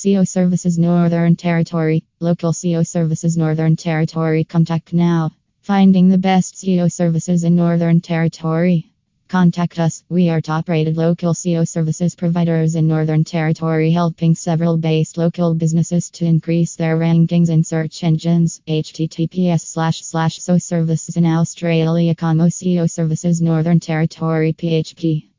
SEO Services Northern Territory. Local SEO Services Northern Territory. Contact now. Finding the best SEO services in Northern Territory. Contact us. We are top rated local SEO services providers in Northern Territory, helping several based local businesses to increase their rankings in search engines. https slash slash so services in Australia, Como SEO Services Northern Territory, PHP.